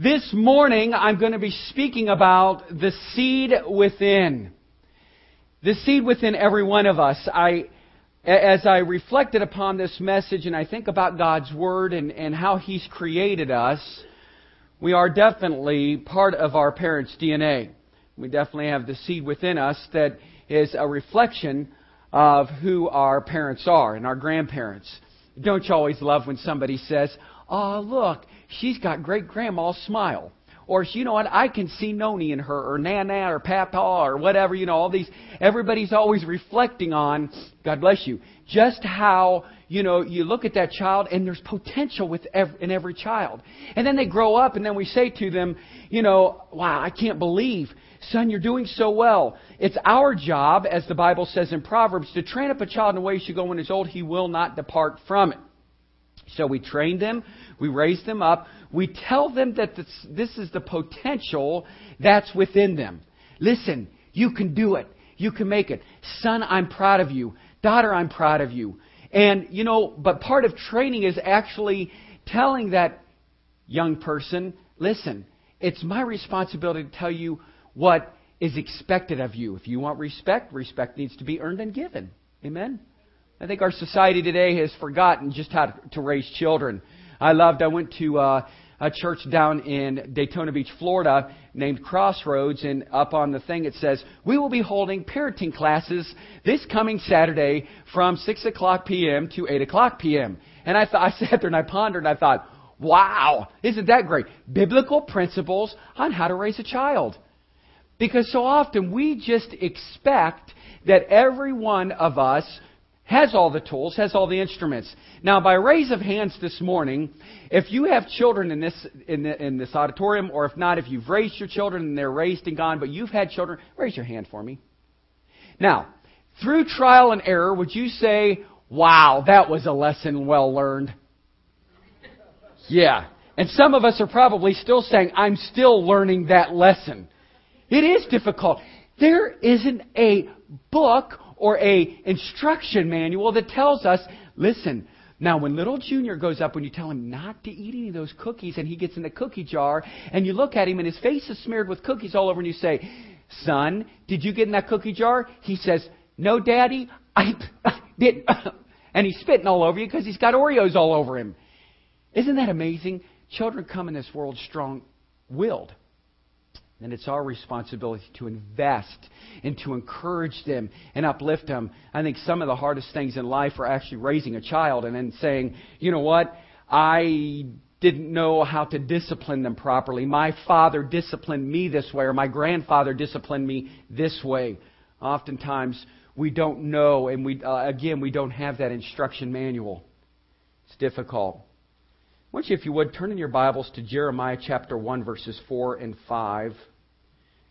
This morning, I'm going to be speaking about the seed within. The seed within every one of us. I, as I reflected upon this message and I think about God's Word and, and how He's created us, we are definitely part of our parents' DNA. We definitely have the seed within us that is a reflection of who our parents are and our grandparents. Don't you always love when somebody says, Oh, look, she's got great grandma's smile. Or you know what, I can see Noni in her, or Nana, or Papa, or whatever, you know, all these, everybody's always reflecting on, God bless you, just how, you know, you look at that child and there's potential with every, in every child. And then they grow up and then we say to them, you know, wow, I can't believe, son, you're doing so well. It's our job, as the Bible says in Proverbs, to train up a child in the way he should go when he's old, he will not depart from it. So we train them, we raise them up, we tell them that this, this is the potential that's within them. Listen, you can do it. You can make it. Son, I'm proud of you. Daughter, I'm proud of you. And, you know, but part of training is actually telling that young person, listen, it's my responsibility to tell you what is expected of you. If you want respect, respect needs to be earned and given. Amen? I think our society today has forgotten just how to raise children. I loved, I went to uh, a church down in Daytona Beach, Florida, named Crossroads, and up on the thing it says, We will be holding parenting classes this coming Saturday from 6 o'clock p.m. to 8 o'clock p.m. And I, th- I sat there and I pondered and I thought, Wow, isn't that great? Biblical principles on how to raise a child. Because so often we just expect that every one of us has all the tools, has all the instruments. Now, by raise of hands this morning, if you have children in this in, the, in this auditorium, or if not, if you've raised your children and they're raised and gone, but you've had children, raise your hand for me. Now, through trial and error, would you say, "Wow, that was a lesson well learned"? Yeah. And some of us are probably still saying, I'm still learning that lesson. It is difficult. There isn't a book or a instruction manual that tells us, listen, now when little junior goes up, when you tell him not to eat any of those cookies and he gets in the cookie jar and you look at him and his face is smeared with cookies all over and you say, son, did you get in that cookie jar? He says, no daddy, I did. and he's spitting all over you because he's got Oreos all over him. Isn't that amazing? Children come in this world strong willed. And it's our responsibility to invest and to encourage them and uplift them. I think some of the hardest things in life are actually raising a child and then saying, you know what, I didn't know how to discipline them properly. My father disciplined me this way, or my grandfather disciplined me this way. Oftentimes, we don't know, and we, uh, again, we don't have that instruction manual. It's difficult. I want you, if you would, turn in your Bibles to Jeremiah chapter 1, verses 4 and 5.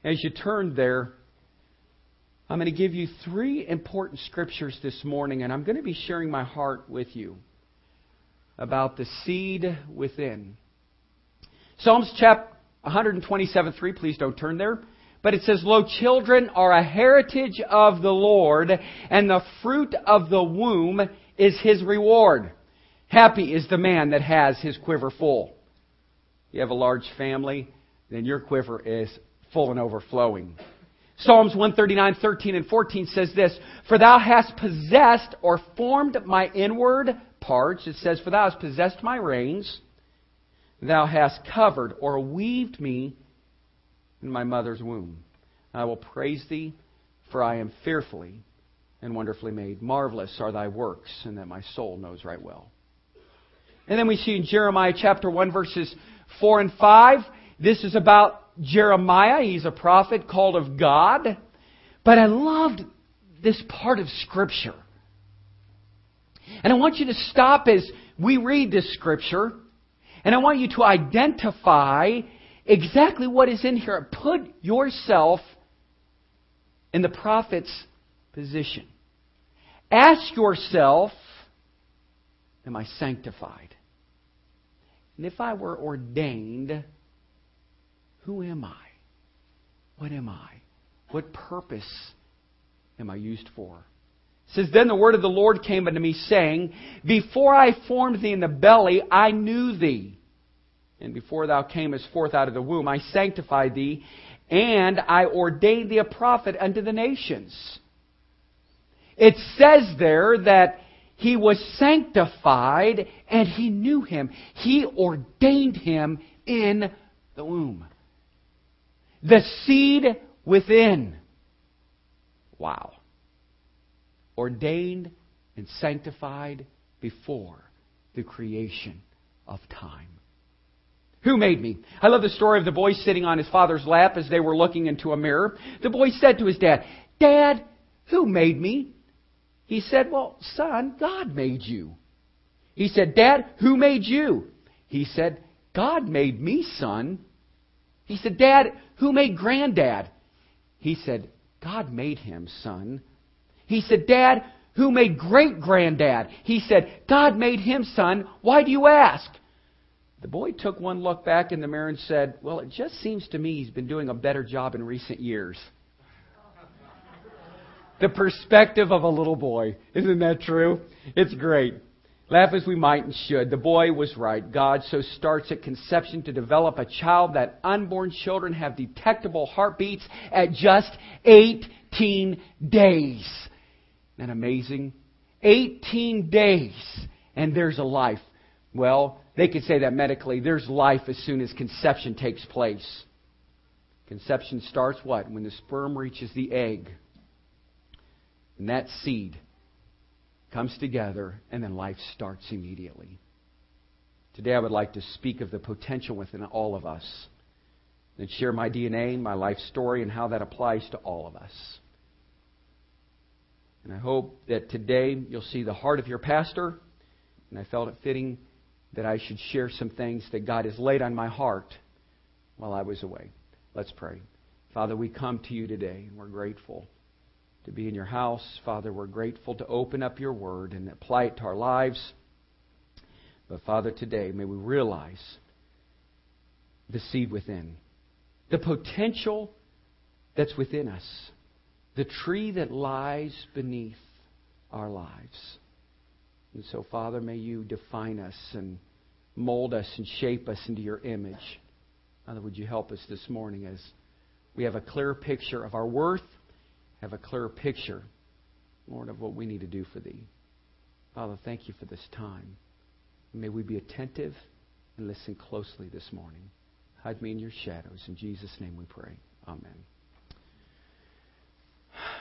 As you turn there, I'm going to give you three important scriptures this morning, and I'm going to be sharing my heart with you about the seed within. Psalms chapter 127, 3, please don't turn there. But it says, Lo, children are a heritage of the Lord, and the fruit of the womb is his reward. Happy is the man that has his quiver full. You have a large family, then your quiver is full and overflowing. Psalms 139, 13 and 14 says this, For thou hast possessed or formed my inward parts. It says, For thou hast possessed my reins. Thou hast covered or weaved me in my mother's womb. I will praise thee, for I am fearfully and wonderfully made. Marvelous are thy works, and that my soul knows right well. And then we see in Jeremiah chapter 1, verses 4 and 5, this is about Jeremiah. He's a prophet called of God. But I loved this part of Scripture. And I want you to stop as we read this Scripture, and I want you to identify exactly what is in here. Put yourself in the prophet's position. Ask yourself, Am I sanctified? And if I were ordained, who am I? What am I? What purpose am I used for? It says, Then the word of the Lord came unto me, saying, Before I formed thee in the belly, I knew thee. and before thou camest forth out of the womb, I sanctified thee, and I ordained thee a prophet unto the nations. It says there that he was sanctified and he knew him. He ordained him in the womb. The seed within. Wow. Ordained and sanctified before the creation of time. Who made me? I love the story of the boy sitting on his father's lap as they were looking into a mirror. The boy said to his dad, Dad, who made me? He said, Well, son, God made you. He said, Dad, who made you? He said, God made me, son. He said, Dad, who made granddad? He said, God made him, son. He said, Dad, who made great granddad? He said, God made him, son. Why do you ask? The boy took one look back in the mirror and said, Well, it just seems to me he's been doing a better job in recent years. The perspective of a little boy. Isn't that true? It's great. Laugh as we might and should. The boy was right. God so starts at conception to develop a child that unborn children have detectable heartbeats at just 18 days. Isn't that amazing? 18 days, and there's a life. Well, they could say that medically. There's life as soon as conception takes place. Conception starts what? When the sperm reaches the egg. And that seed comes together, and then life starts immediately. Today, I would like to speak of the potential within all of us and share my DNA, my life story, and how that applies to all of us. And I hope that today you'll see the heart of your pastor, and I felt it fitting that I should share some things that God has laid on my heart while I was away. Let's pray. Father, we come to you today, and we're grateful to be in your house. Father, we're grateful to open up your word and apply it to our lives. But Father, today, may we realize the seed within, the potential that's within us, the tree that lies beneath our lives. And so, Father, may you define us and mold us and shape us into your image. Father, would you help us this morning as we have a clear picture of our worth have a clearer picture, Lord, of what we need to do for Thee. Father, thank you for this time. May we be attentive and listen closely this morning. Hide me in your shadows. In Jesus' name we pray. Amen.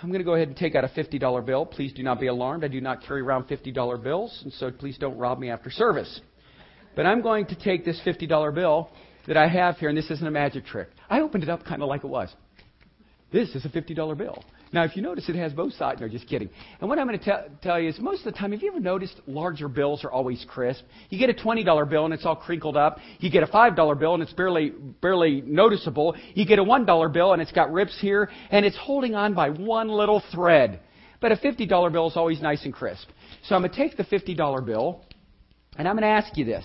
I'm going to go ahead and take out a $50 bill. Please do not be alarmed. I do not carry around $50 bills, and so please don't rob me after service. But I'm going to take this $50 bill that I have here, and this isn't a magic trick. I opened it up kind of like it was. This is a $50 bill. Now, if you notice, it has both sides. No, just kidding. And what I'm going to te- tell you is most of the time, have you ever noticed larger bills are always crisp? You get a $20 bill and it's all crinkled up. You get a $5 bill and it's barely, barely noticeable. You get a $1 bill and it's got rips here and it's holding on by one little thread. But a $50 bill is always nice and crisp. So I'm going to take the $50 bill and I'm going to ask you this.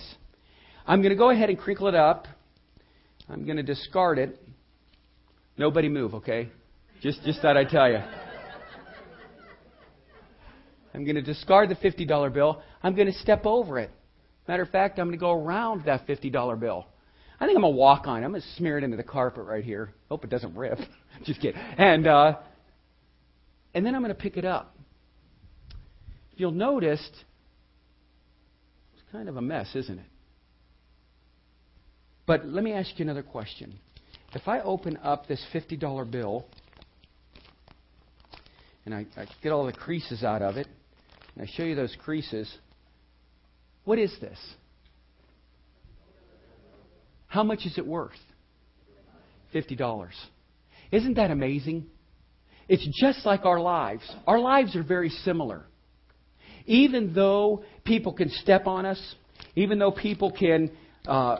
I'm going to go ahead and crinkle it up. I'm going to discard it. Nobody move, okay? Just, just thought I'd tell you. I'm going to discard the $50 bill. I'm going to step over it. Matter of fact, I'm going to go around that $50 bill. I think I'm going to walk on it. I'm going to smear it into the carpet right here. Hope it doesn't rip. Just kidding. And, uh, and then I'm going to pick it up. If you'll notice, it's kind of a mess, isn't it? But let me ask you another question. If I open up this $50 bill and I, I get all the creases out of it, and I show you those creases. What is this? How much is it worth? $50. Isn't that amazing? It's just like our lives. Our lives are very similar. Even though people can step on us, even though people can uh,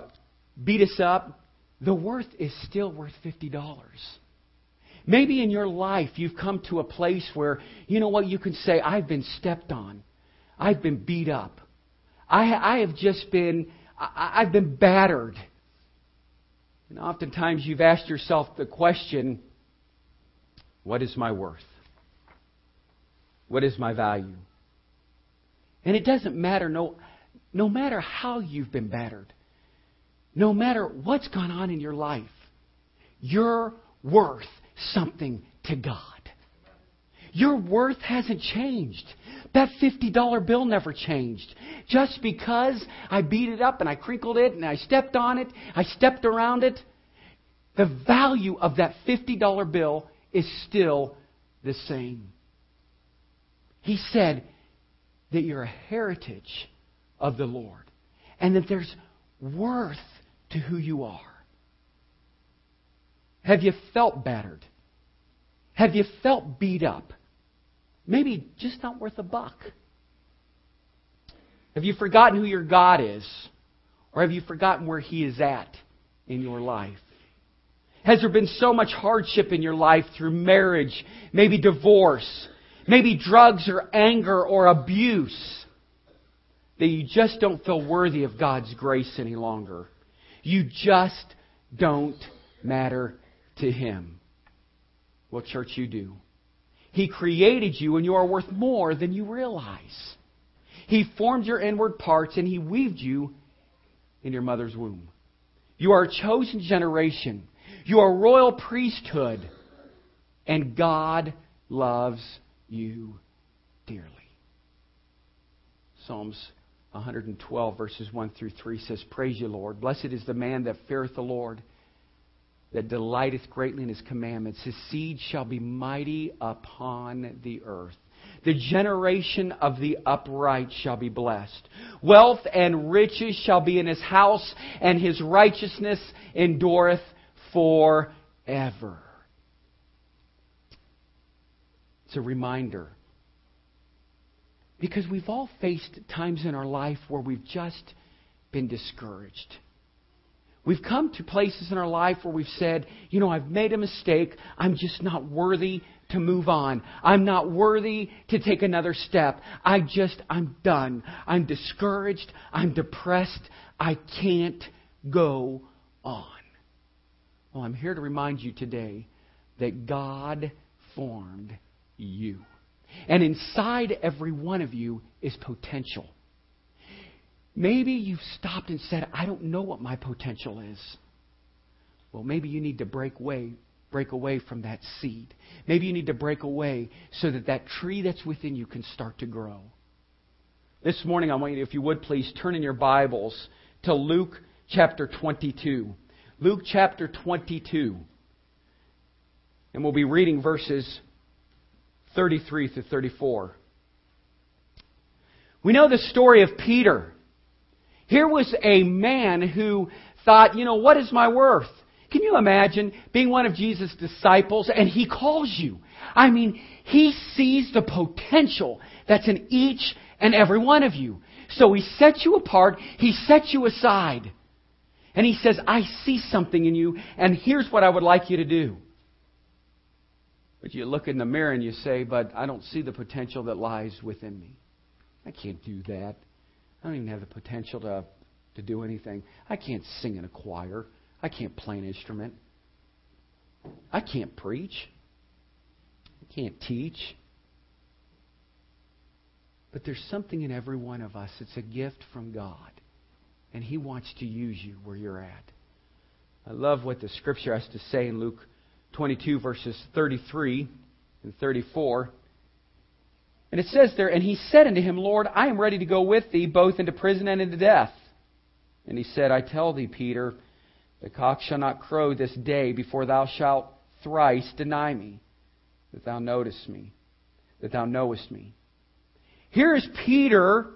beat us up, the worth is still worth $50. Maybe in your life you've come to a place where, you know what, you can say, I've been stepped on. I've been beat up. I, I have just been, I, I've been battered. And oftentimes you've asked yourself the question, what is my worth? What is my value? And it doesn't matter, no, no matter how you've been battered. no matter what's gone on in your life, you're worth something to God. Your worth hasn't changed. That $50 bill never changed. Just because I beat it up and I crinkled it and I stepped on it, I stepped around it, the value of that $50 bill is still the same. He said that you're a heritage of the Lord and that there's worth to who you are. Have you felt battered? Have you felt beat up? Maybe just not worth a buck. Have you forgotten who your God is? Or have you forgotten where He is at in your life? Has there been so much hardship in your life through marriage, maybe divorce, maybe drugs or anger or abuse, that you just don't feel worthy of God's grace any longer? You just don't matter to Him. Well, church, you do. He created you and you are worth more than you realize. He formed your inward parts and He weaved you in your mother's womb. You are a chosen generation. You are a royal priesthood. And God loves you dearly. Psalms 112, verses 1 through 3 says, Praise you, Lord. Blessed is the man that feareth the Lord that delighteth greatly in his commandments. His seed shall be mighty upon the earth. The generation of the upright shall be blessed. Wealth and riches shall be in his house, and his righteousness endureth forever. It's a reminder. Because we've all faced times in our life where we've just been discouraged. We've come to places in our life where we've said, you know, I've made a mistake. I'm just not worthy to move on. I'm not worthy to take another step. I just, I'm done. I'm discouraged. I'm depressed. I can't go on. Well, I'm here to remind you today that God formed you. And inside every one of you is potential. Maybe you've stopped and said, I don't know what my potential is. Well, maybe you need to break away, break away from that seed. Maybe you need to break away so that that tree that's within you can start to grow. This morning, I want you, if you would please, turn in your Bibles to Luke chapter 22. Luke chapter 22. And we'll be reading verses 33 through 34. We know the story of Peter. Here was a man who thought, you know, what is my worth? Can you imagine being one of Jesus' disciples and he calls you? I mean, he sees the potential that's in each and every one of you. So he sets you apart, he sets you aside. And he says, I see something in you, and here's what I would like you to do. But you look in the mirror and you say, But I don't see the potential that lies within me. I can't do that. I don't even have the potential to, to do anything. I can't sing in a choir. I can't play an instrument. I can't preach. I can't teach. But there's something in every one of us. It's a gift from God. And He wants to use you where you're at. I love what the Scripture has to say in Luke 22, verses 33 and 34. And it says there, And he said unto him, Lord, I am ready to go with thee both into prison and into death. And he said, I tell thee, Peter, the cock shall not crow this day before thou shalt thrice deny me that thou knowest me, that thou knowest me. Here is Peter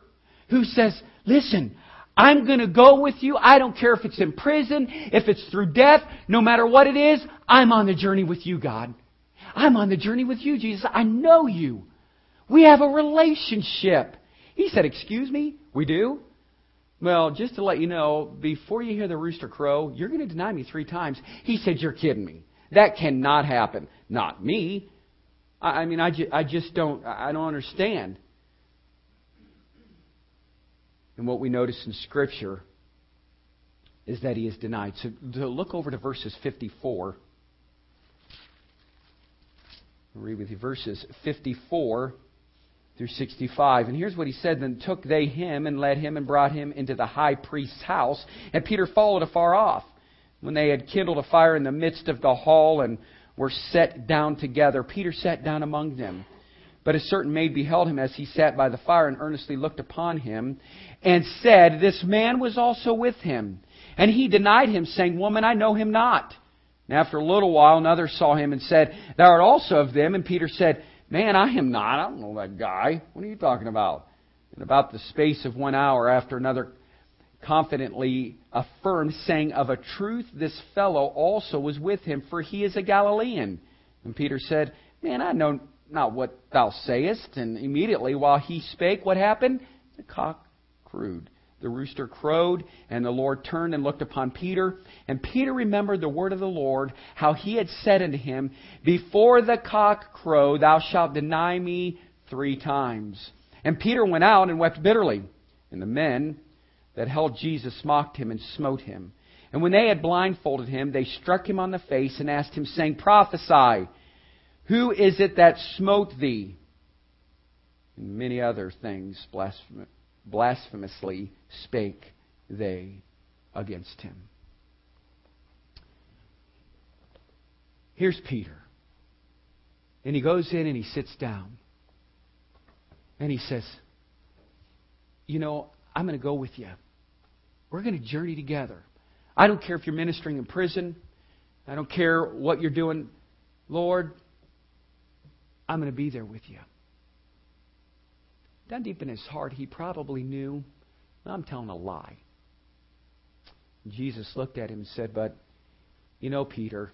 who says, Listen, I'm going to go with you. I don't care if it's in prison, if it's through death, no matter what it is, I'm on the journey with you, God. I'm on the journey with you, Jesus. I know you. We have a relationship. He said, Excuse me? We do? Well, just to let you know, before you hear the rooster crow, you're going to deny me three times. He said, You're kidding me. That cannot happen. Not me. I, mean, I, ju- I just don't, I don't understand. And what we notice in Scripture is that he is denied. So, to look over to verses 54. I'll read with you verses 54 through 65. And here's what he said Then took they him and led him and brought him into the high priest's house, and Peter followed afar off. When they had kindled a fire in the midst of the hall and were set down together, Peter sat down among them. But a certain maid beheld him as he sat by the fire and earnestly looked upon him, and said, This man was also with him. And he denied him, saying, Woman, I know him not. And after a little while, another saw him and said, Thou art also of them. And Peter said, Man, I am not. I don't know that guy. What are you talking about? In about the space of one hour after another confidently affirmed, saying, Of a truth, this fellow also was with him, for he is a Galilean. And Peter said, Man, I know not what thou sayest. And immediately while he spake, what happened? The cock crowed. The rooster crowed, and the Lord turned and looked upon Peter. And Peter remembered the word of the Lord, how he had said unto him, Before the cock crow, thou shalt deny me three times. And Peter went out and wept bitterly. And the men that held Jesus mocked him and smote him. And when they had blindfolded him, they struck him on the face and asked him, saying, Prophesy, who is it that smote thee? And many other things blasphemous blasphemously spake they against him. Here's Peter. And he goes in and he sits down. And he says, You know, I'm going to go with you. We're going to journey together. I don't care if you're ministering in prison. I don't care what you're doing. Lord, I'm going to be there with you. Down deep in his heart, he probably knew, I'm telling a lie. Jesus looked at him and said, But, you know, Peter,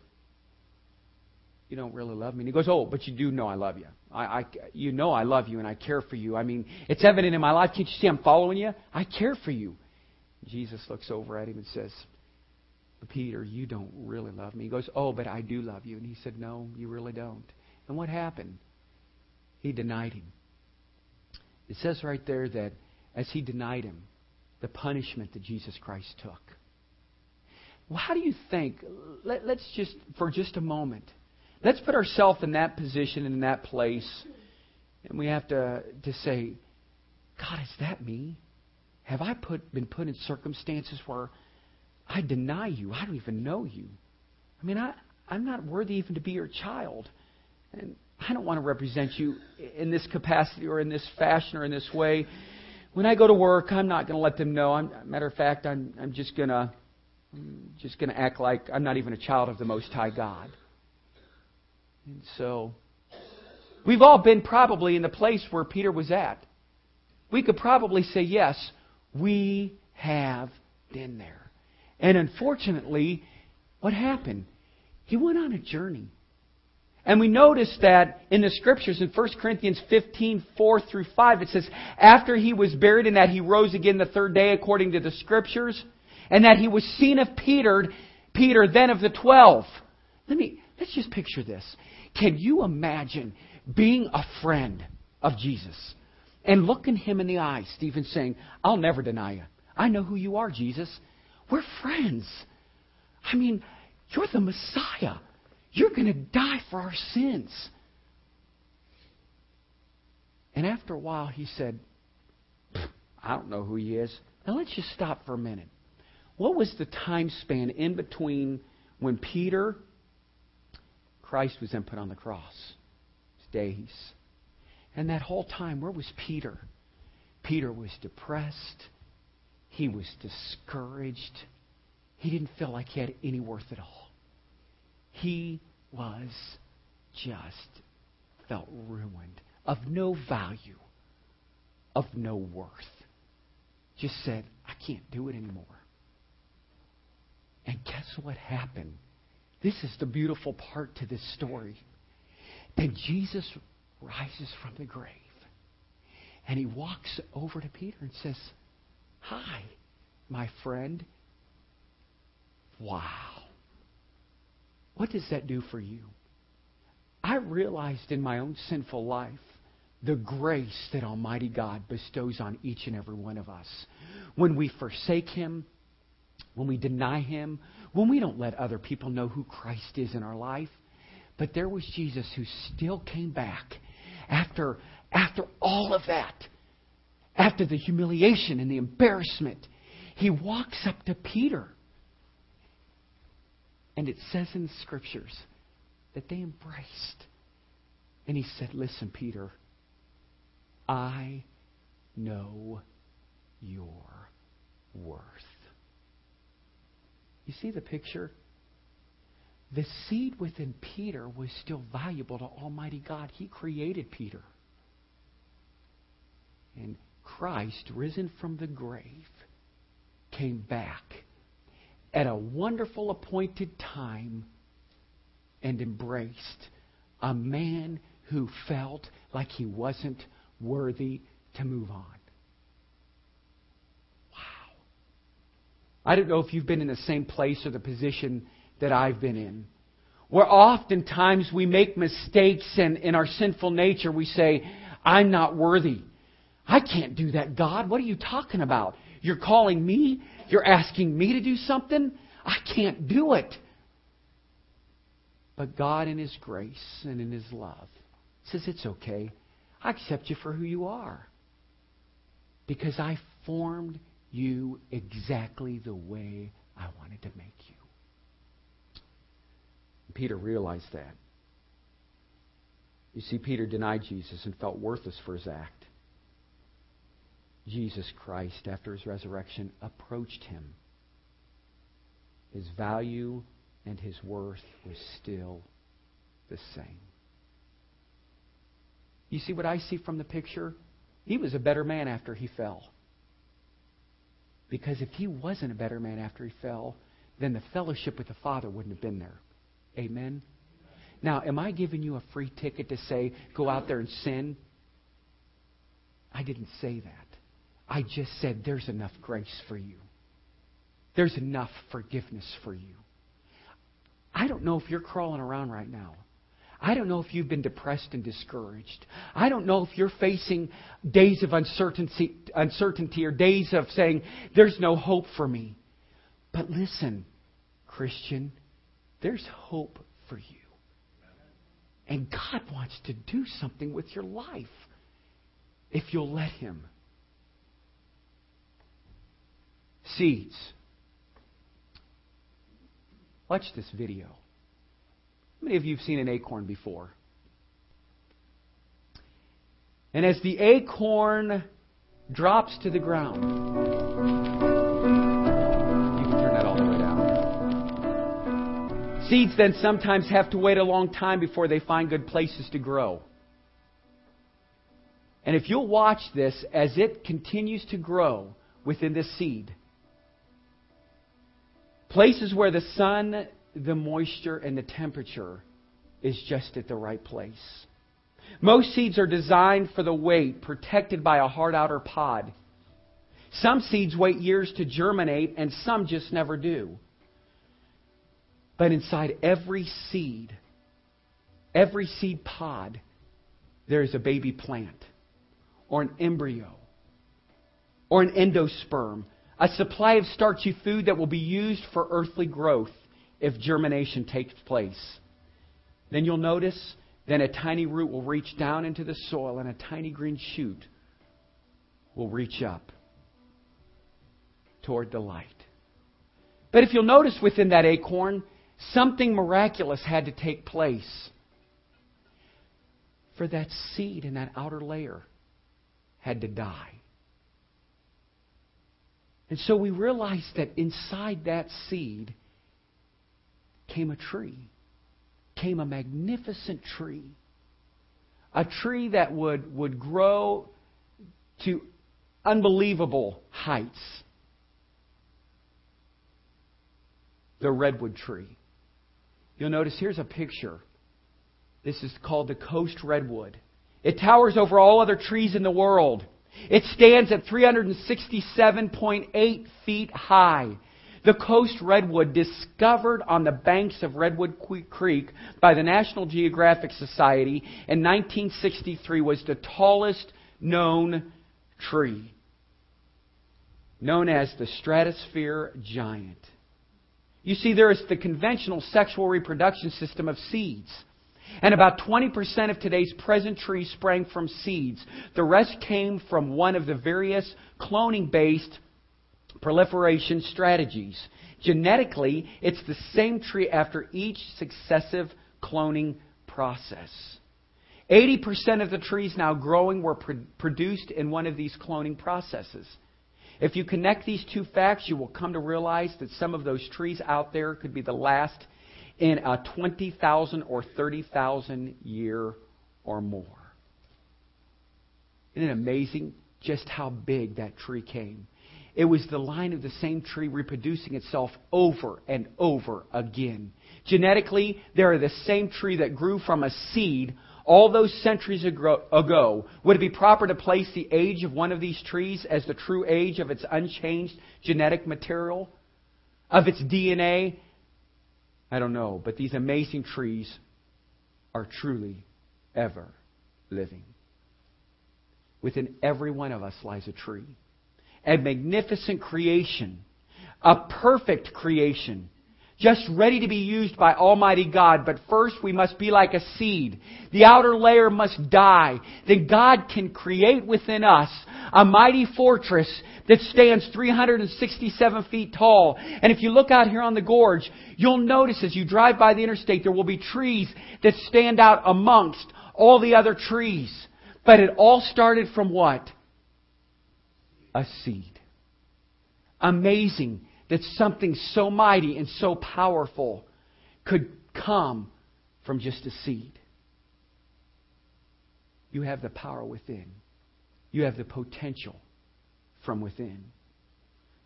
you don't really love me. And he goes, Oh, but you do know I love you. I, I, you know I love you and I care for you. I mean, it's evident in my life. Can't you see I'm following you? I care for you. Jesus looks over at him and says, Peter, you don't really love me. He goes, Oh, but I do love you. And he said, No, you really don't. And what happened? He denied him. It says right there that as he denied him, the punishment that Jesus Christ took. Well, how do you think? Let, us just, for just a moment, let's put ourselves in that position, and in that place, and we have to, to say, God, is that me? Have I put, been put in circumstances where I deny you? I don't even know you. I mean, I, I'm not worthy even to be your child. And I don't want to represent you in this capacity or in this fashion or in this way. When I go to work, I'm not going to let them know. I'm, matter of fact, I'm, I'm just going to just going to act like I'm not even a child of the Most High God. And so, we've all been probably in the place where Peter was at. We could probably say, yes, we have been there. And unfortunately, what happened? He went on a journey. And we notice that in the scriptures in 1 Corinthians 15, 4 through 5, it says, After he was buried and that he rose again the third day according to the scriptures, and that he was seen of Peter, Peter then of the twelve. Let me, let's just picture this. Can you imagine being a friend of Jesus and looking him in the eyes, Stephen saying, I'll never deny you. I know who you are, Jesus. We're friends. I mean, you're the Messiah. You're going to die for our sins. And after a while, he said, I don't know who he is. Now let's just stop for a minute. What was the time span in between when Peter, Christ was then put on the cross? Days. And that whole time, where was Peter? Peter was depressed. He was discouraged. He didn't feel like he had any worth at all. He was just felt ruined, of no value, of no worth. Just said, I can't do it anymore. And guess what happened? This is the beautiful part to this story. Then Jesus rises from the grave. And he walks over to Peter and says, Hi, my friend. Wow. What does that do for you? I realized in my own sinful life the grace that Almighty God bestows on each and every one of us. When we forsake Him, when we deny Him, when we don't let other people know who Christ is in our life. But there was Jesus who still came back after after all of that, after the humiliation and the embarrassment, he walks up to Peter. And it says in the scriptures that they embraced. And he said, Listen, Peter, I know your worth. You see the picture? The seed within Peter was still valuable to Almighty God. He created Peter. And Christ, risen from the grave, came back at a wonderful appointed time and embraced a man who felt like he wasn't worthy to move on. Wow. I don't know if you've been in the same place or the position that I've been in. Where oftentimes we make mistakes and in our sinful nature we say, I'm not worthy. I can't do that, God. What are you talking about? You're calling me? You're asking me to do something? I can't do it. But God, in His grace and in His love, says, It's okay. I accept you for who you are. Because I formed you exactly the way I wanted to make you. Peter realized that. You see, Peter denied Jesus and felt worthless for his act. Jesus Christ, after his resurrection, approached him. His value and his worth was still the same. You see what I see from the picture? He was a better man after he fell. Because if he wasn't a better man after he fell, then the fellowship with the Father wouldn't have been there. Amen? Now, am I giving you a free ticket to say, go out there and sin? I didn't say that. I just said there's enough grace for you. There's enough forgiveness for you. I don't know if you're crawling around right now. I don't know if you've been depressed and discouraged. I don't know if you're facing days of uncertainty, uncertainty or days of saying, there's no hope for me. But listen, Christian, there's hope for you. And God wants to do something with your life if you'll let Him. Seeds. Watch this video. How many of you have seen an acorn before? And as the acorn drops to the ground, you can turn that all the way down. Seeds then sometimes have to wait a long time before they find good places to grow. And if you'll watch this as it continues to grow within this seed, Places where the sun, the moisture, and the temperature is just at the right place. Most seeds are designed for the wait, protected by a hard outer pod. Some seeds wait years to germinate, and some just never do. But inside every seed, every seed pod, there is a baby plant, or an embryo, or an endosperm a supply of starchy food that will be used for earthly growth if germination takes place. Then you'll notice then a tiny root will reach down into the soil and a tiny green shoot will reach up toward the light. But if you'll notice within that acorn, something miraculous had to take place. For that seed in that outer layer had to die. And so we realized that inside that seed came a tree, came a magnificent tree. A tree that would, would grow to unbelievable heights. The redwood tree. You'll notice here's a picture. This is called the coast redwood. It towers over all other trees in the world. It stands at 367.8 feet high. The coast redwood, discovered on the banks of Redwood Creek by the National Geographic Society in 1963, was the tallest known tree, known as the stratosphere giant. You see, there is the conventional sexual reproduction system of seeds. And about 20% of today's present trees sprang from seeds. The rest came from one of the various cloning based proliferation strategies. Genetically, it's the same tree after each successive cloning process. 80% of the trees now growing were pro- produced in one of these cloning processes. If you connect these two facts, you will come to realize that some of those trees out there could be the last in a 20,000 or 30,000 year or more. Isn't it amazing just how big that tree came? It was the line of the same tree reproducing itself over and over again. Genetically, they are the same tree that grew from a seed all those centuries ago. Would it be proper to place the age of one of these trees as the true age of its unchanged genetic material, of its DNA? I don't know, but these amazing trees are truly ever living. Within every one of us lies a tree a magnificent creation, a perfect creation, just ready to be used by Almighty God. But first we must be like a seed. The outer layer must die. Then God can create within us a mighty fortress that stands 367 feet tall. And if you look out here on the gorge, you'll notice as you drive by the interstate, there will be trees that stand out amongst all the other trees. But it all started from what? a seed. Amazing that something so mighty and so powerful could come from just a seed. You have the power within. You have the potential from within.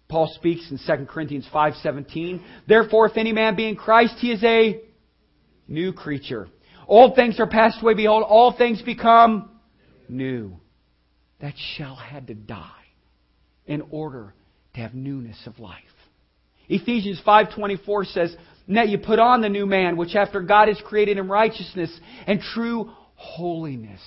Paul speaks in 2 Corinthians 5:17, "Therefore if any man be in Christ, he is a new creature. Old things are passed away, behold, all things become new." That shell had to die in order to have newness of life. Ephesians 5:24 says, "Now you put on the new man, which after God is created in righteousness and true holiness."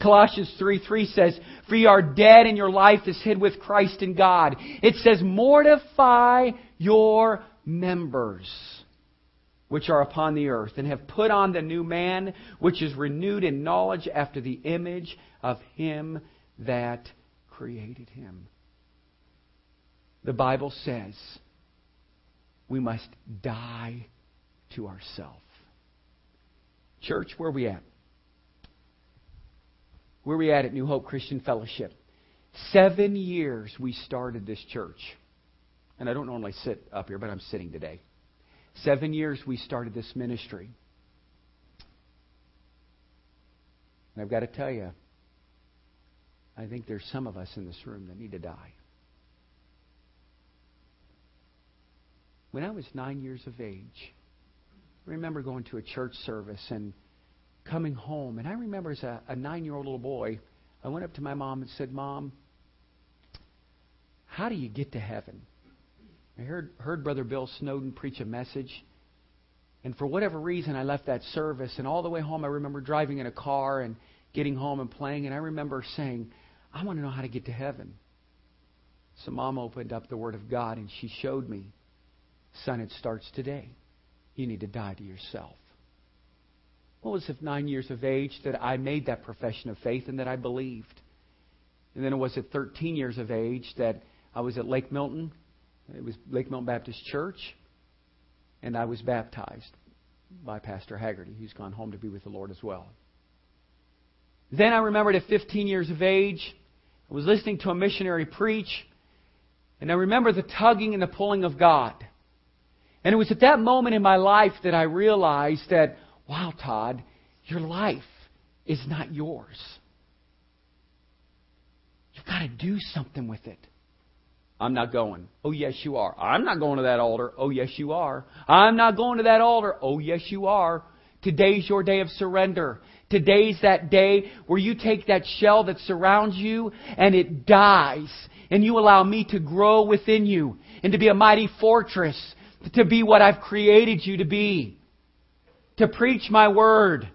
Colossians 3 3 says, For you are dead and your life is hid with Christ in God. It says, Mortify your members which are upon the earth, and have put on the new man, which is renewed in knowledge after the image of him that created him. The Bible says we must die to ourselves. Church, where are we at? Where are we at at New Hope Christian Fellowship? Seven years we started this church. And I don't normally sit up here, but I'm sitting today. Seven years we started this ministry. And I've got to tell you, I think there's some of us in this room that need to die. When I was nine years of age, I remember going to a church service and coming home. And I remember as a, a nine year old little boy, I went up to my mom and said, Mom, how do you get to heaven? I heard, heard Brother Bill Snowden preach a message. And for whatever reason, I left that service. And all the way home, I remember driving in a car and getting home and playing. And I remember saying, I want to know how to get to heaven. So mom opened up the Word of God and she showed me, son, it starts today. You need to die to yourself. What was it, nine years of age, that I made that profession of faith and that I believed? And then it was at 13 years of age that I was at Lake Milton. It was Lake Milton Baptist Church. And I was baptized by Pastor Haggerty, who's gone home to be with the Lord as well. Then I remembered at 15 years of age, I was listening to a missionary preach, and I remember the tugging and the pulling of God. And it was at that moment in my life that I realized that, wow, Todd, your life is not yours. You've got to do something with it. I'm not going. Oh, yes, you are. I'm not going to that altar. Oh, yes, you are. I'm not going to that altar. Oh, yes, you are. Today's your day of surrender. Today's that day where you take that shell that surrounds you and it dies. And you allow me to grow within you and to be a mighty fortress, to be what I've created you to be, to preach my word.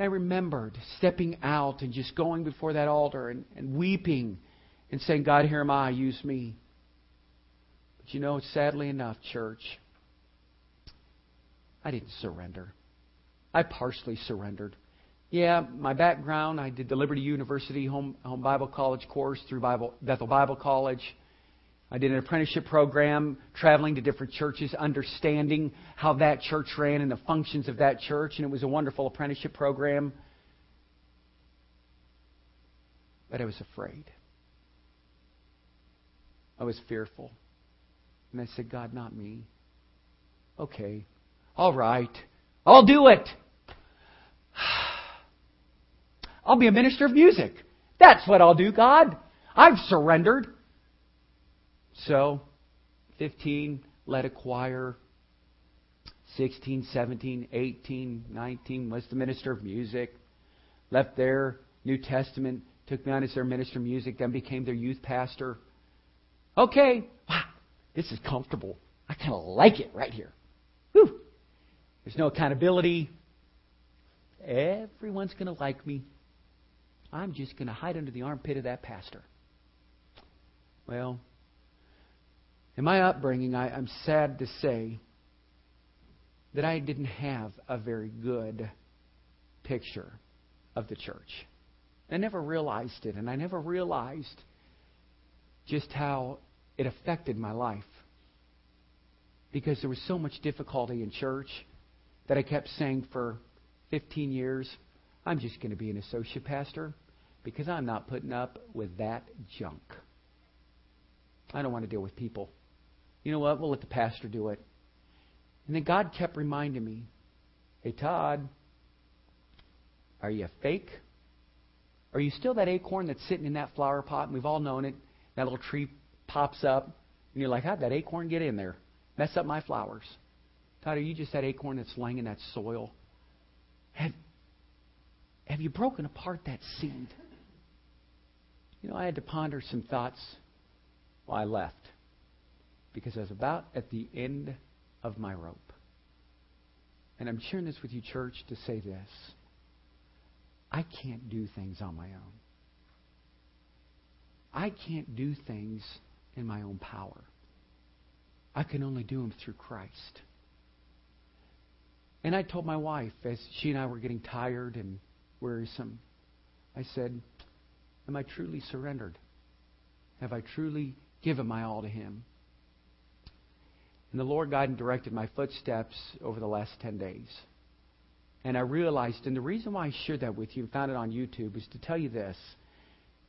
I remembered stepping out and just going before that altar and, and weeping and saying, God, here am I, use me. But you know, sadly enough, church, I didn't surrender. I partially surrendered. Yeah, my background, I did the Liberty University Home, Home Bible College course through Bible, Bethel Bible College. I did an apprenticeship program, traveling to different churches, understanding how that church ran and the functions of that church, and it was a wonderful apprenticeship program. But I was afraid. I was fearful. And I said, God, not me. Okay. All right. I'll do it. I'll be a minister of music. That's what I'll do, God. I've surrendered. So, 15, led a choir. 16, 17, 18, 19, was the minister of music. Left there, New Testament, took me on as their minister of music, then became their youth pastor. Okay, wow, this is comfortable. I kind of like it right here. Whew. There's no accountability. Everyone's going to like me. I'm just going to hide under the armpit of that pastor. Well, in my upbringing, I, I'm sad to say that I didn't have a very good picture of the church. I never realized it, and I never realized just how it affected my life. Because there was so much difficulty in church that I kept saying for 15 years, I'm just going to be an associate pastor because I'm not putting up with that junk. I don't want to deal with people. You know what? We'll let the pastor do it. And then God kept reminding me, hey, Todd, are you a fake? Are you still that acorn that's sitting in that flower pot? And we've all known it. That little tree pops up. And you're like, how'd that acorn get in there? Mess up my flowers. Todd, are you just that acorn that's laying in that soil? Have, have you broken apart that seed? You know, I had to ponder some thoughts while I left because I was about at the end of my rope. And I'm sharing this with you, church, to say this I can't do things on my own. I can't do things in my own power. I can only do them through Christ. And I told my wife, as she and I were getting tired and wearisome, I said, Am I truly surrendered? Have I truly given my all to Him? And the Lord guided and directed my footsteps over the last 10 days. And I realized, and the reason why I shared that with you and found it on YouTube is to tell you this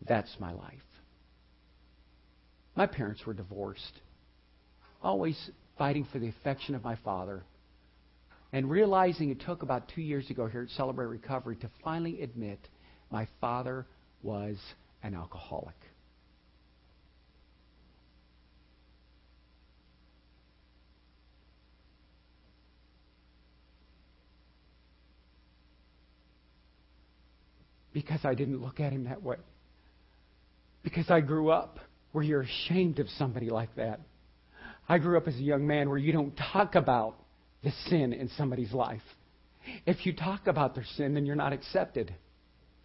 that's my life. My parents were divorced, always fighting for the affection of my father and realizing it took about two years ago here at Celebrate Recovery to finally admit my father was an alcoholic. Because I didn't look at him that way. Because I grew up where you're ashamed of somebody like that. I grew up as a young man where you don't talk about the sin in somebody's life. If you talk about their sin, then you're not accepted.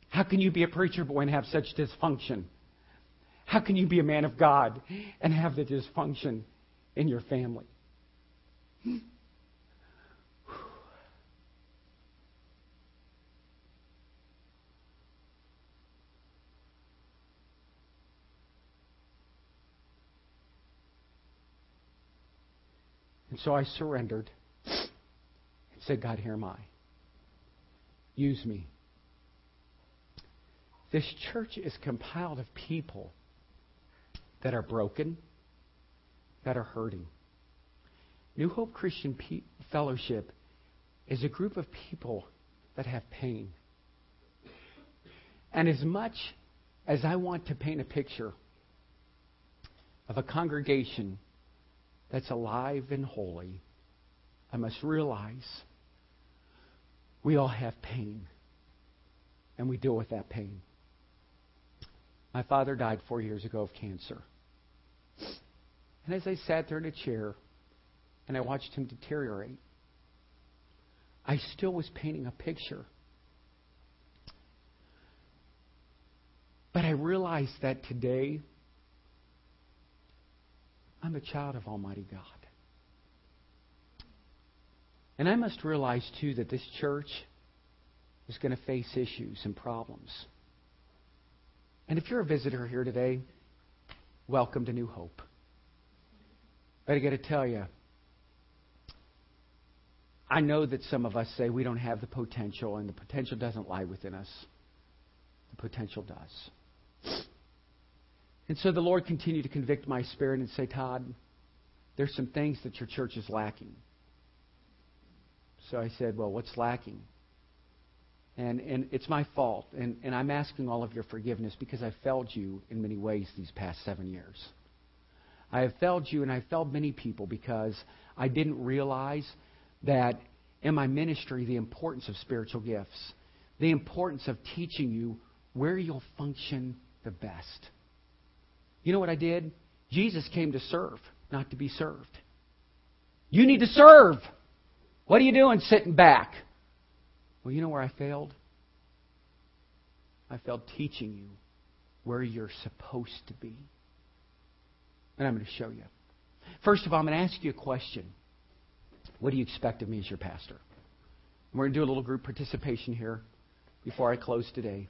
How can you be a preacher boy and have such dysfunction? How can you be a man of God and have the dysfunction in your family? And so I surrendered and said, God, here am I. Use me. This church is compiled of people that are broken, that are hurting. New Hope Christian Pe- Fellowship is a group of people that have pain. And as much as I want to paint a picture of a congregation that's alive and holy, I must realize we all have pain, and we deal with that pain. My father died four years ago of cancer. And as I sat there in a chair and I watched him deteriorate, I still was painting a picture. But I realized that today I'm a child of Almighty God. And I must realize, too, that this church is going to face issues and problems. And if you're a visitor here today, welcome to New Hope. But I got to tell you, I know that some of us say we don't have the potential, and the potential doesn't lie within us. The potential does. And so the Lord continued to convict my spirit and say, Todd, there's some things that your church is lacking. So I said, Well, what's lacking? And, and it's my fault. And, and I'm asking all of your forgiveness because I failed you in many ways these past seven years. I have failed you and I failed many people because I didn't realize that in my ministry the importance of spiritual gifts, the importance of teaching you where you'll function the best. You know what I did? Jesus came to serve, not to be served. You need to serve. What are you doing sitting back? Well, you know where I failed? I failed teaching you where you're supposed to be. And I'm going to show you. First of all, I'm going to ask you a question. What do you expect of me as your pastor? And we're going to do a little group participation here before I close today.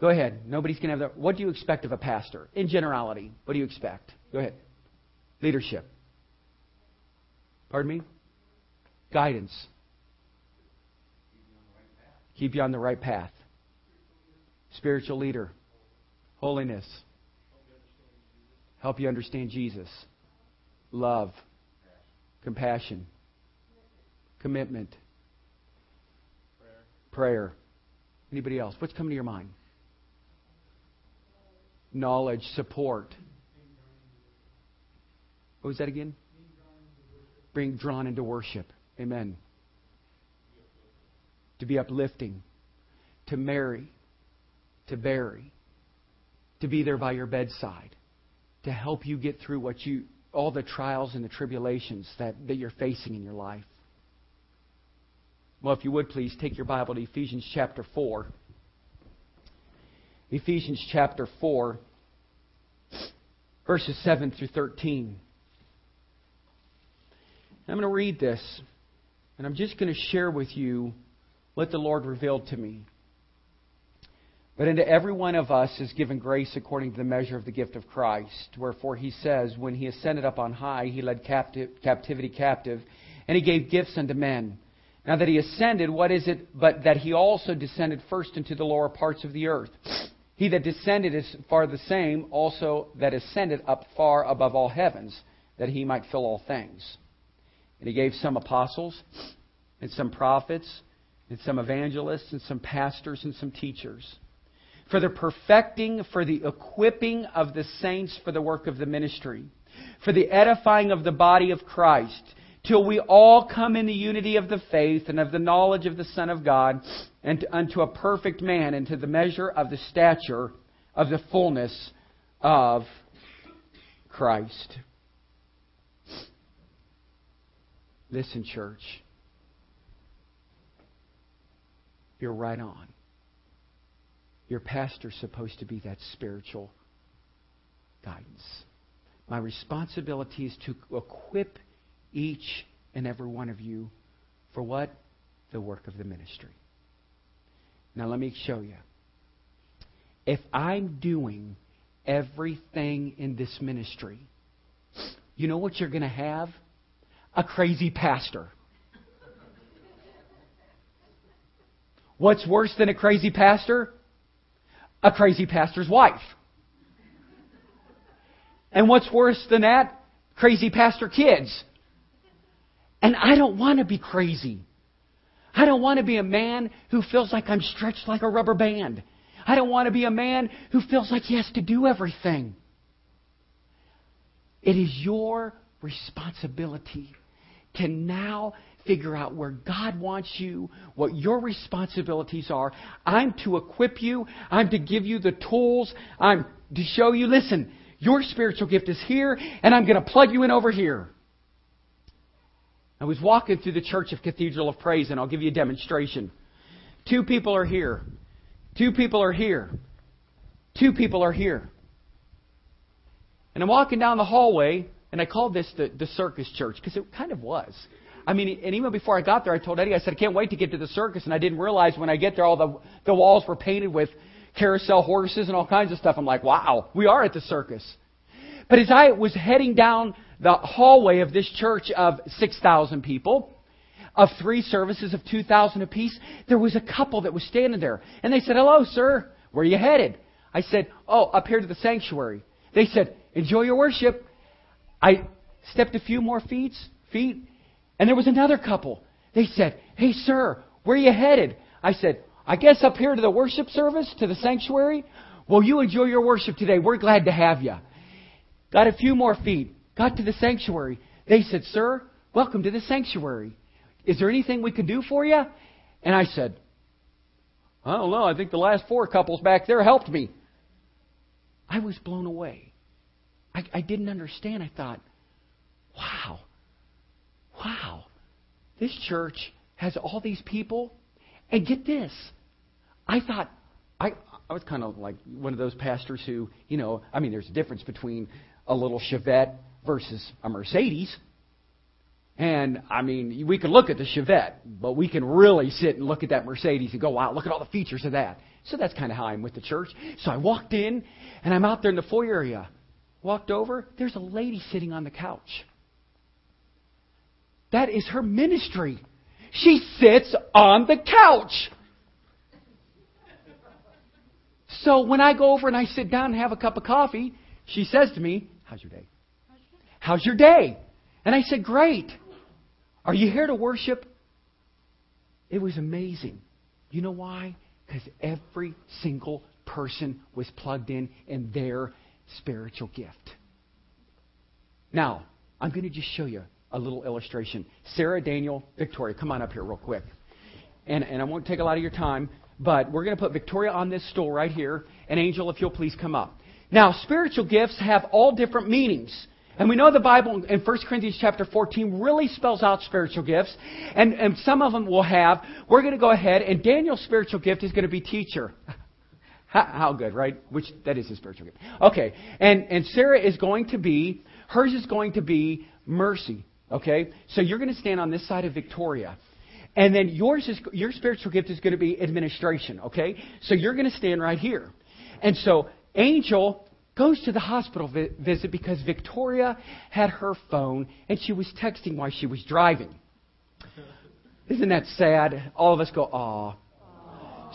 Go ahead. Nobody's going to have that. What do you expect of a pastor? In generality, what do you expect? Go ahead. Leadership. Pardon me? Guidance. Keep you on the right path. Spiritual leader. Holiness. Help you understand Jesus. Love. Compassion. Commitment. Prayer. Anybody else? What's coming to your mind? Knowledge, support. What was that again? Being drawn into worship. Amen to be uplifting, to marry, to bury, to be there by your bedside, to help you get through what you all the trials and the tribulations that, that you're facing in your life. Well, if you would please take your Bible to Ephesians chapter 4. Ephesians chapter 4, verses 7 through 13. I'm going to read this, and I'm just going to share with you what the Lord revealed to me. But unto every one of us is given grace according to the measure of the gift of Christ. Wherefore he says, When he ascended up on high, he led captive, captivity captive, and he gave gifts unto men. Now that he ascended, what is it but that he also descended first into the lower parts of the earth? He that descended is far the same, also that ascended up far above all heavens, that he might fill all things. And he gave some apostles, and some prophets, and some evangelists and some pastors and some teachers. For the perfecting, for the equipping of the saints for the work of the ministry, for the edifying of the body of Christ, till we all come in the unity of the faith and of the knowledge of the Son of God, and unto a perfect man, and to the measure of the stature of the fullness of Christ. Listen, church. You're right on. Your pastor's supposed to be that spiritual guidance. My responsibility is to equip each and every one of you for what? The work of the ministry. Now, let me show you. If I'm doing everything in this ministry, you know what you're going to have? A crazy pastor. What's worse than a crazy pastor? A crazy pastor's wife. And what's worse than that? Crazy pastor kids. And I don't want to be crazy. I don't want to be a man who feels like I'm stretched like a rubber band. I don't want to be a man who feels like he has to do everything. It is your responsibility to now figure out where God wants you, what your responsibilities are. I'm to equip you. I'm to give you the tools. I'm to show you, listen, your spiritual gift is here, and I'm going to plug you in over here. I was walking through the Church of Cathedral of Praise, and I'll give you a demonstration. Two people are here. Two people are here. Two people are here. And I'm walking down the hallway, and I called this the, the circus church because it kind of was. I mean, and even before I got there, I told Eddie, I said, I can't wait to get to the circus. And I didn't realize when I get there, all the, the walls were painted with carousel horses and all kinds of stuff. I'm like, wow, we are at the circus. But as I was heading down the hallway of this church of 6,000 people, of three services of 2,000 apiece, there was a couple that was standing there. And they said, hello, sir. Where are you headed? I said, oh, up here to the sanctuary. They said, enjoy your worship. I stepped a few more feet, feet, and there was another couple. They said, hey, sir, where are you headed? I said, I guess up here to the worship service, to the sanctuary. Well, you enjoy your worship today. We're glad to have you. Got a few more feet. Got to the sanctuary. They said, Sir, welcome to the sanctuary. Is there anything we can do for you? And I said, I don't know. I think the last four couples back there helped me. I was blown away. I, I didn't understand. I thought, wow, wow, this church has all these people. And get this, I thought, I, I was kind of like one of those pastors who, you know, I mean, there's a difference between a little Chevette versus a Mercedes. And I mean, we can look at the Chevette, but we can really sit and look at that Mercedes and go, wow, look at all the features of that. So that's kind of how I'm with the church. So I walked in, and I'm out there in the foyer area. Walked over, there's a lady sitting on the couch. That is her ministry. She sits on the couch. So when I go over and I sit down and have a cup of coffee, she says to me, How's your day? How's your day? And I said, Great. Are you here to worship? It was amazing. You know why? Because every single person was plugged in in their spiritual gift. Now, I'm going to just show you a little illustration. Sarah, Daniel, Victoria, come on up here real quick. And, and I won't take a lot of your time, but we're going to put Victoria on this stool right here. And Angel, if you'll please come up. Now, spiritual gifts have all different meanings. And we know the Bible in 1 Corinthians chapter 14 really spells out spiritual gifts. And, and some of them will have. We're going to go ahead, and Daniel's spiritual gift is going to be teacher. how, good, right? Which, that is his spiritual gift. Okay. And, and Sarah is going to be, hers is going to be mercy. Okay? So you're going to stand on this side of Victoria. And then yours is, your spiritual gift is going to be administration. Okay? So you're going to stand right here. And so Angel goes to the hospital vi- visit because Victoria had her phone and she was texting while she was driving. Isn't that sad? All of us go, aw.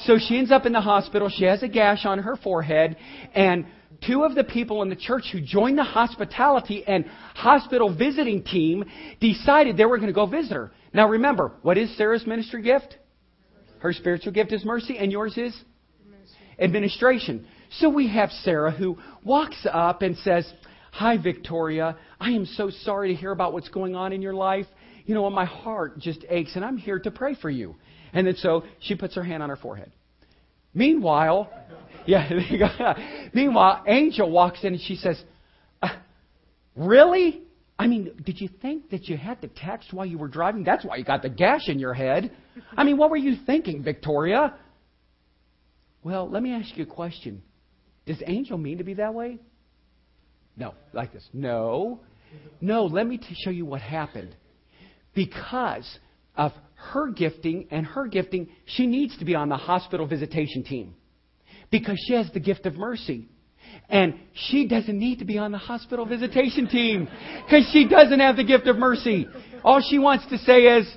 So she ends up in the hospital. She has a gash on her forehead. And two of the people in the church who joined the hospitality and hospital visiting team decided they were going to go visit her. Now remember, what is Sarah's ministry gift? Her spiritual gift is mercy, and yours is? Administration. So we have Sarah who walks up and says, Hi, Victoria. I am so sorry to hear about what's going on in your life. You know, my heart just aches, and I'm here to pray for you. And then so she puts her hand on her forehead. Meanwhile, yeah, meanwhile, Angel walks in and she says, uh, Really? I mean, did you think that you had to text while you were driving? That's why you got the gash in your head. I mean, what were you thinking, Victoria? Well, let me ask you a question. Does Angel mean to be that way? No, like this. No. No, let me t- show you what happened. Because of her gifting and her gifting, she needs to be on the hospital visitation team. Because she has the gift of mercy. And she doesn't need to be on the hospital visitation team because she doesn't have the gift of mercy. All she wants to say is,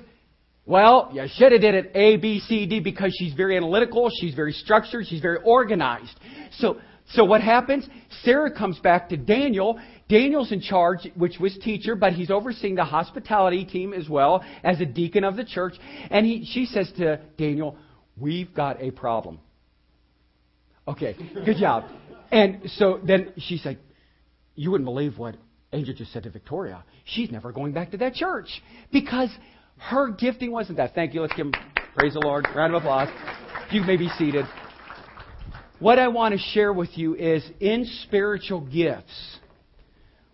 well, you should have did it A, B, C, D because she's very analytical, she's very structured, she's very organized. So so what happens? Sarah comes back to Daniel. Daniel's in charge, which was teacher, but he's overseeing the hospitality team as well as a deacon of the church. And he, she says to Daniel, We've got a problem. Okay, good job. And so then she's like, You wouldn't believe what Angel just said to Victoria. She's never going back to that church because her gifting wasn't that. Thank you. Let's give him praise the Lord. Round of applause. You may be seated. What I want to share with you is in spiritual gifts,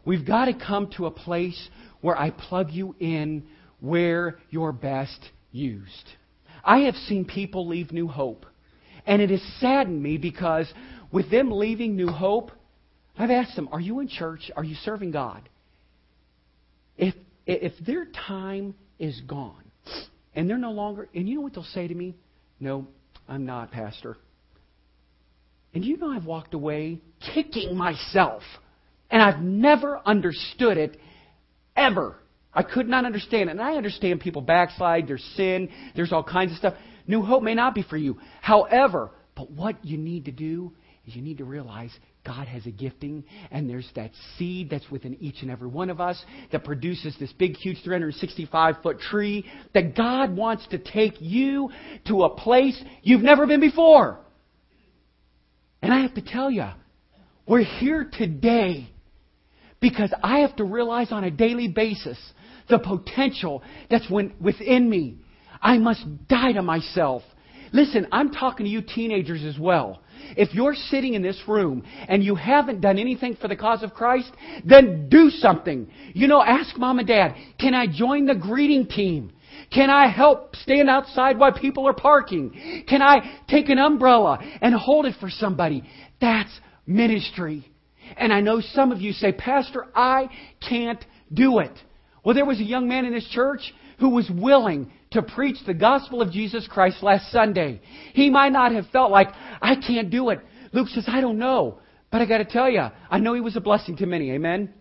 we've got to come to a place where I plug you in where you're best used. I have seen people leave New Hope, and it has saddened me because with them leaving New Hope, I've asked them, Are you in church? Are you serving God? If, if their time is gone. And they're no longer, and you know what they'll say to me? No, I'm not, Pastor. And you know, I've walked away kicking myself. And I've never understood it ever. I could not understand it. And I understand people backslide, there's sin, there's all kinds of stuff. New hope may not be for you. However, but what you need to do is you need to realize God has a gifting, and there's that seed that's within each and every one of us that produces this big, huge 365 foot tree that God wants to take you to a place you've never been before. And I have to tell you, we're here today because I have to realize on a daily basis the potential that's when, within me. I must die to myself. Listen, I'm talking to you teenagers as well. If you're sitting in this room and you haven't done anything for the cause of Christ, then do something. You know, ask mom and dad, can I join the greeting team? Can I help stand outside while people are parking? Can I take an umbrella and hold it for somebody? That's ministry. And I know some of you say, Pastor, I can't do it. Well, there was a young man in this church who was willing to preach the gospel of Jesus Christ last Sunday. He might not have felt like, I can't do it. Luke says, I don't know. But I got to tell you, I know he was a blessing to many. Amen?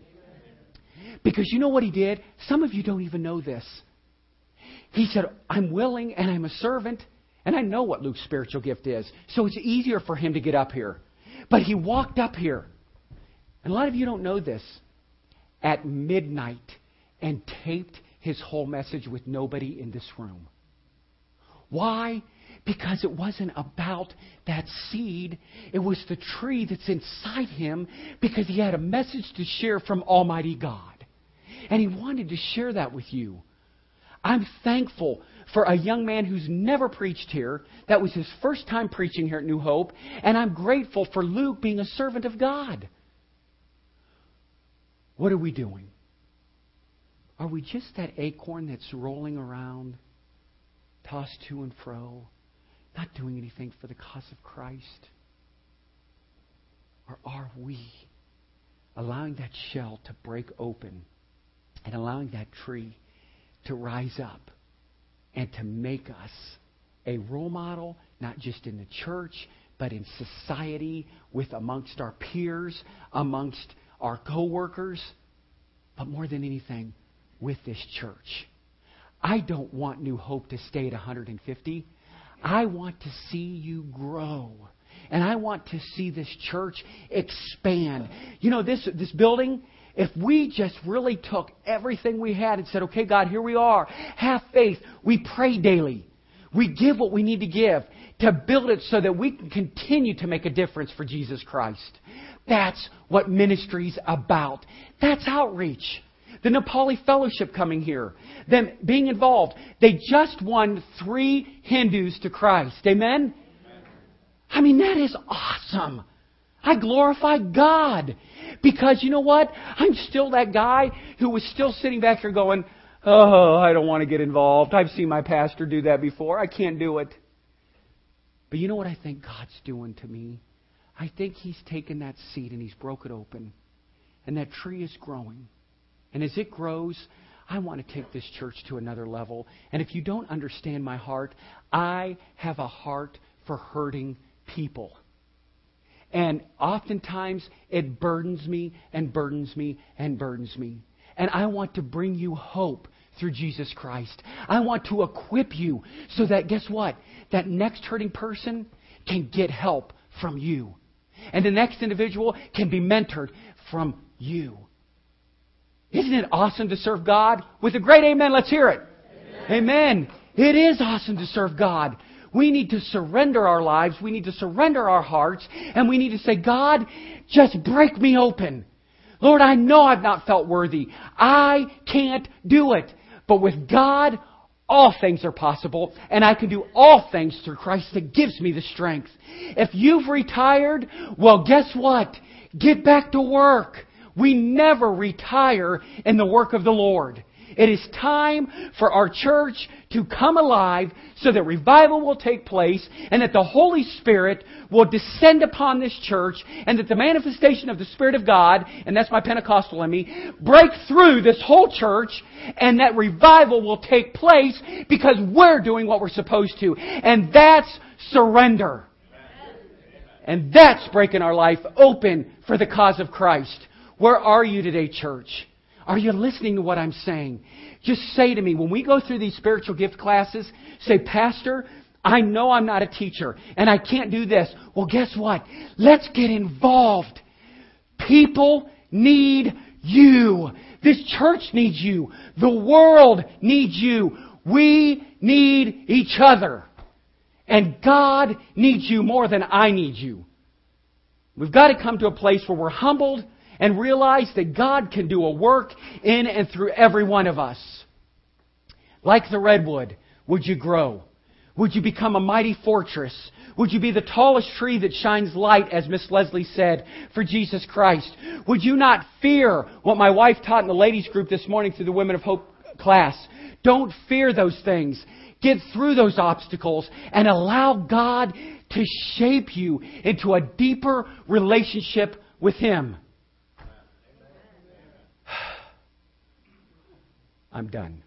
Because you know what he did? Some of you don't even know this. He said, I'm willing and I'm a servant. And I know what Luke's spiritual gift is. So it's easier for him to get up here. But he walked up here. And a lot of you don't know this. At midnight and taped his whole message with nobody in this room. Why? Because it wasn't about that seed. It was the tree that's inside him because he had a message to share from Almighty God. And he wanted to share that with you. I'm thankful for a young man who's never preached here. That was his first time preaching here at New Hope. And I'm grateful for Luke being a servant of God. What are we doing? Are we just that acorn that's rolling around, tossed to and fro, not doing anything for the cause of Christ? Or are we allowing that shell to break open and allowing that tree to rise up and to make us a role model, not just in the church, but in society, with amongst our peers, amongst our coworkers, but more than anything, with this church. I don't want New Hope to stay at 150. I want to see you grow. And I want to see this church expand. You know, this, this building, if we just really took everything we had and said, okay, God, here we are, have faith, we pray daily, we give what we need to give to build it so that we can continue to make a difference for Jesus Christ. That's what ministry's about. That's outreach the Nepali Fellowship coming here, them being involved. They just won three Hindus to Christ. Amen? I mean, that is awesome. I glorify God. Because you know what? I'm still that guy who was still sitting back here going, Oh, I don't want to get involved. I've seen my pastor do that before. I can't do it. But you know what I think God's doing to me? I think He's taken that seed and He's broke it open. And that tree is growing. And as it grows, I want to take this church to another level. And if you don't understand my heart, I have a heart for hurting people. And oftentimes it burdens me and burdens me and burdens me. And I want to bring you hope through Jesus Christ. I want to equip you so that, guess what? That next hurting person can get help from you. And the next individual can be mentored from you. Isn't it awesome to serve God? With a great amen, let's hear it. Amen. amen. It is awesome to serve God. We need to surrender our lives. We need to surrender our hearts. And we need to say, God, just break me open. Lord, I know I've not felt worthy. I can't do it. But with God, all things are possible, and I can do all things through Christ that gives me the strength. If you've retired, well, guess what? Get back to work. We never retire in the work of the Lord. It is time for our church to come alive so that revival will take place and that the Holy Spirit will descend upon this church and that the manifestation of the Spirit of God, and that's my Pentecostal in me, break through this whole church and that revival will take place because we're doing what we're supposed to. And that's surrender. And that's breaking our life open for the cause of Christ. Where are you today, church? Are you listening to what I'm saying? Just say to me, when we go through these spiritual gift classes, say, Pastor, I know I'm not a teacher and I can't do this. Well, guess what? Let's get involved. People need you. This church needs you. The world needs you. We need each other. And God needs you more than I need you. We've got to come to a place where we're humbled and realize that God can do a work in and through every one of us. Like the redwood, would you grow? Would you become a mighty fortress? Would you be the tallest tree that shines light, as Miss Leslie said, for Jesus Christ? Would you not fear what my wife taught in the ladies group this morning through the Women of Hope class? Don't fear those things. Get through those obstacles and allow God to shape you into a deeper relationship with Him. I'm done.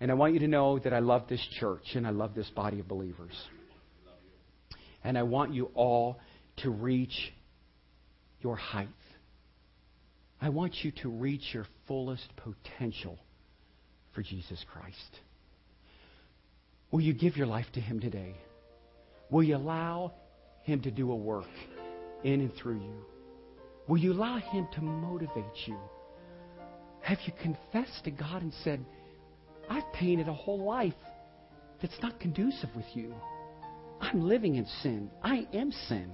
And I want you to know that I love this church and I love this body of believers. And I want you all to reach your height. I want you to reach your fullest potential for Jesus Christ. Will you give your life to Him today? Will you allow Him to do a work in and through you? Will you allow Him to motivate you? Have you confessed to God and said, I've painted a whole life that's not conducive with you? I'm living in sin. I am sin.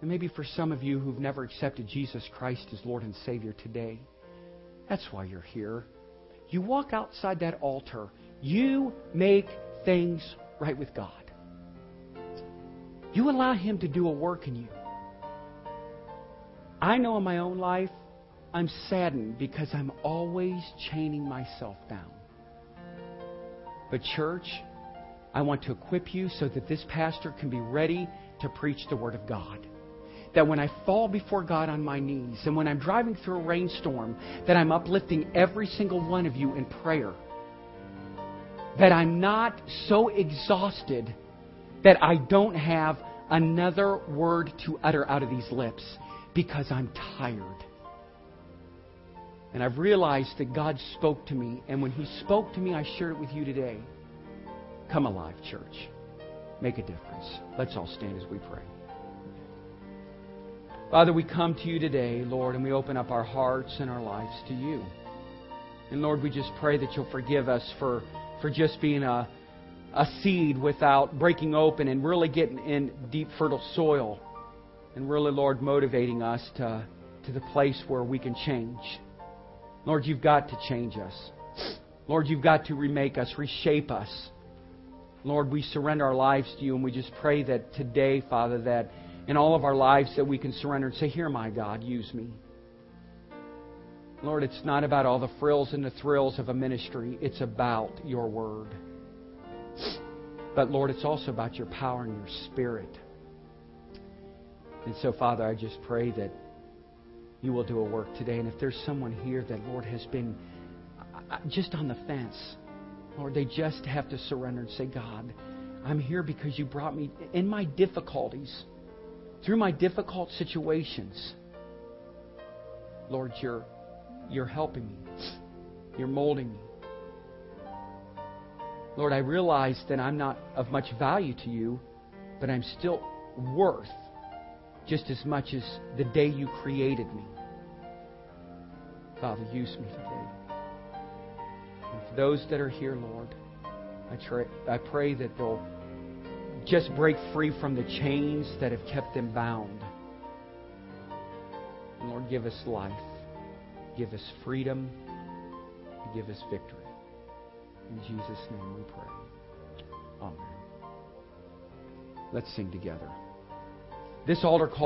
And maybe for some of you who've never accepted Jesus Christ as Lord and Savior today, that's why you're here. You walk outside that altar, you make things right with God. You allow Him to do a work in you. I know in my own life, I'm saddened because I'm always chaining myself down. But, church, I want to equip you so that this pastor can be ready to preach the Word of God. That when I fall before God on my knees and when I'm driving through a rainstorm, that I'm uplifting every single one of you in prayer. That I'm not so exhausted that I don't have another word to utter out of these lips because I'm tired. And I've realized that God spoke to me, and when He spoke to me, I shared it with you today. Come alive, church. Make a difference. Let's all stand as we pray. Father, we come to you today, Lord, and we open up our hearts and our lives to you. And Lord, we just pray that you'll forgive us for, for just being a, a seed without breaking open and really getting in deep, fertile soil. And really, Lord, motivating us to, to the place where we can change. Lord, you've got to change us. Lord, you've got to remake us, reshape us. Lord, we surrender our lives to you, and we just pray that today, Father, that in all of our lives that we can surrender and say, Here, my God, use me. Lord, it's not about all the frills and the thrills of a ministry. It's about your word. But Lord, it's also about your power and your spirit. And so, Father, I just pray that you will do a work today. And if there's someone here that, Lord, has been uh, just on the fence, Lord, they just have to surrender and say, God, I'm here because you brought me in my difficulties, through my difficult situations. Lord, you're, you're helping me, you're molding me. Lord, I realize that I'm not of much value to you, but I'm still worth just as much as the day you created me. Father, use me today. And for those that are here, Lord, I, try, I pray that they'll just break free from the chains that have kept them bound. And Lord, give us life, give us freedom, give us victory. In Jesus' name we pray. Amen. Let's sing together. This altar call.